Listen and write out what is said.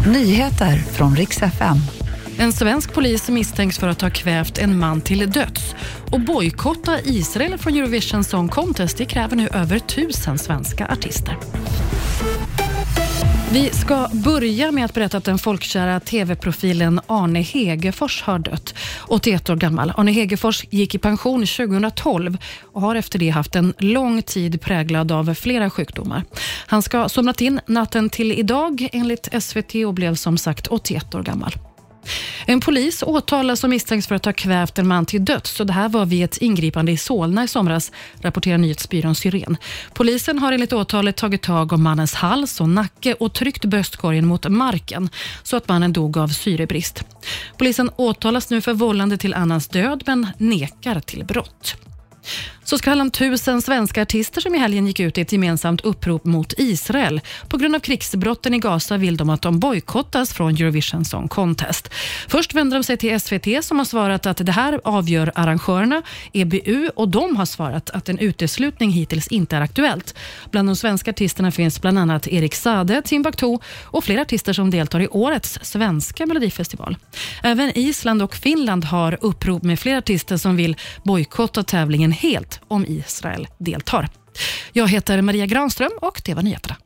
Nyheter från riks FM. En svensk polis misstänks för att ha kvävt en man till döds. Och bojkotta Israel från Eurovision Song Contest det kräver nu över tusen svenska artister. Vi ska börja med att berätta att den folkkära tv-profilen Arne Hegerfors har dött. 81 år gammal. Arne Hegerfors gick i pension 2012 och har efter det haft en lång tid präglad av flera sjukdomar. Han ska ha somnat in natten till idag enligt SVT och blev som sagt 81 år gammal. En polis åtalas och misstänks för att ha kvävt en man till döds. Så det här var vid ett ingripande i Solna i somras, rapporterar nyhetsbyrån Syren. Polisen har enligt åtalet tagit tag om mannens hals och nacke och tryckt bröstkorgen mot marken så att mannen dog av syrebrist. Polisen åtalas nu för vållande till annans död men nekar till brott så ska handla om tusen svenska artister som i helgen gick ut i ett gemensamt upprop mot Israel. På grund av krigsbrotten i Gaza vill de att de bojkottas från Eurovision Song Contest. Först vänder de sig till SVT som har svarat att det här avgör arrangörerna, EBU, och de har svarat att en uteslutning hittills inte är aktuellt. Bland de svenska artisterna finns bland annat Erik Sade, Timbuktu och flera artister som deltar i årets svenska melodifestival. Även Island och Finland har upprop med flera artister som vill bojkotta tävlingen helt om Israel deltar. Jag heter Maria Granström och det var nyheterna.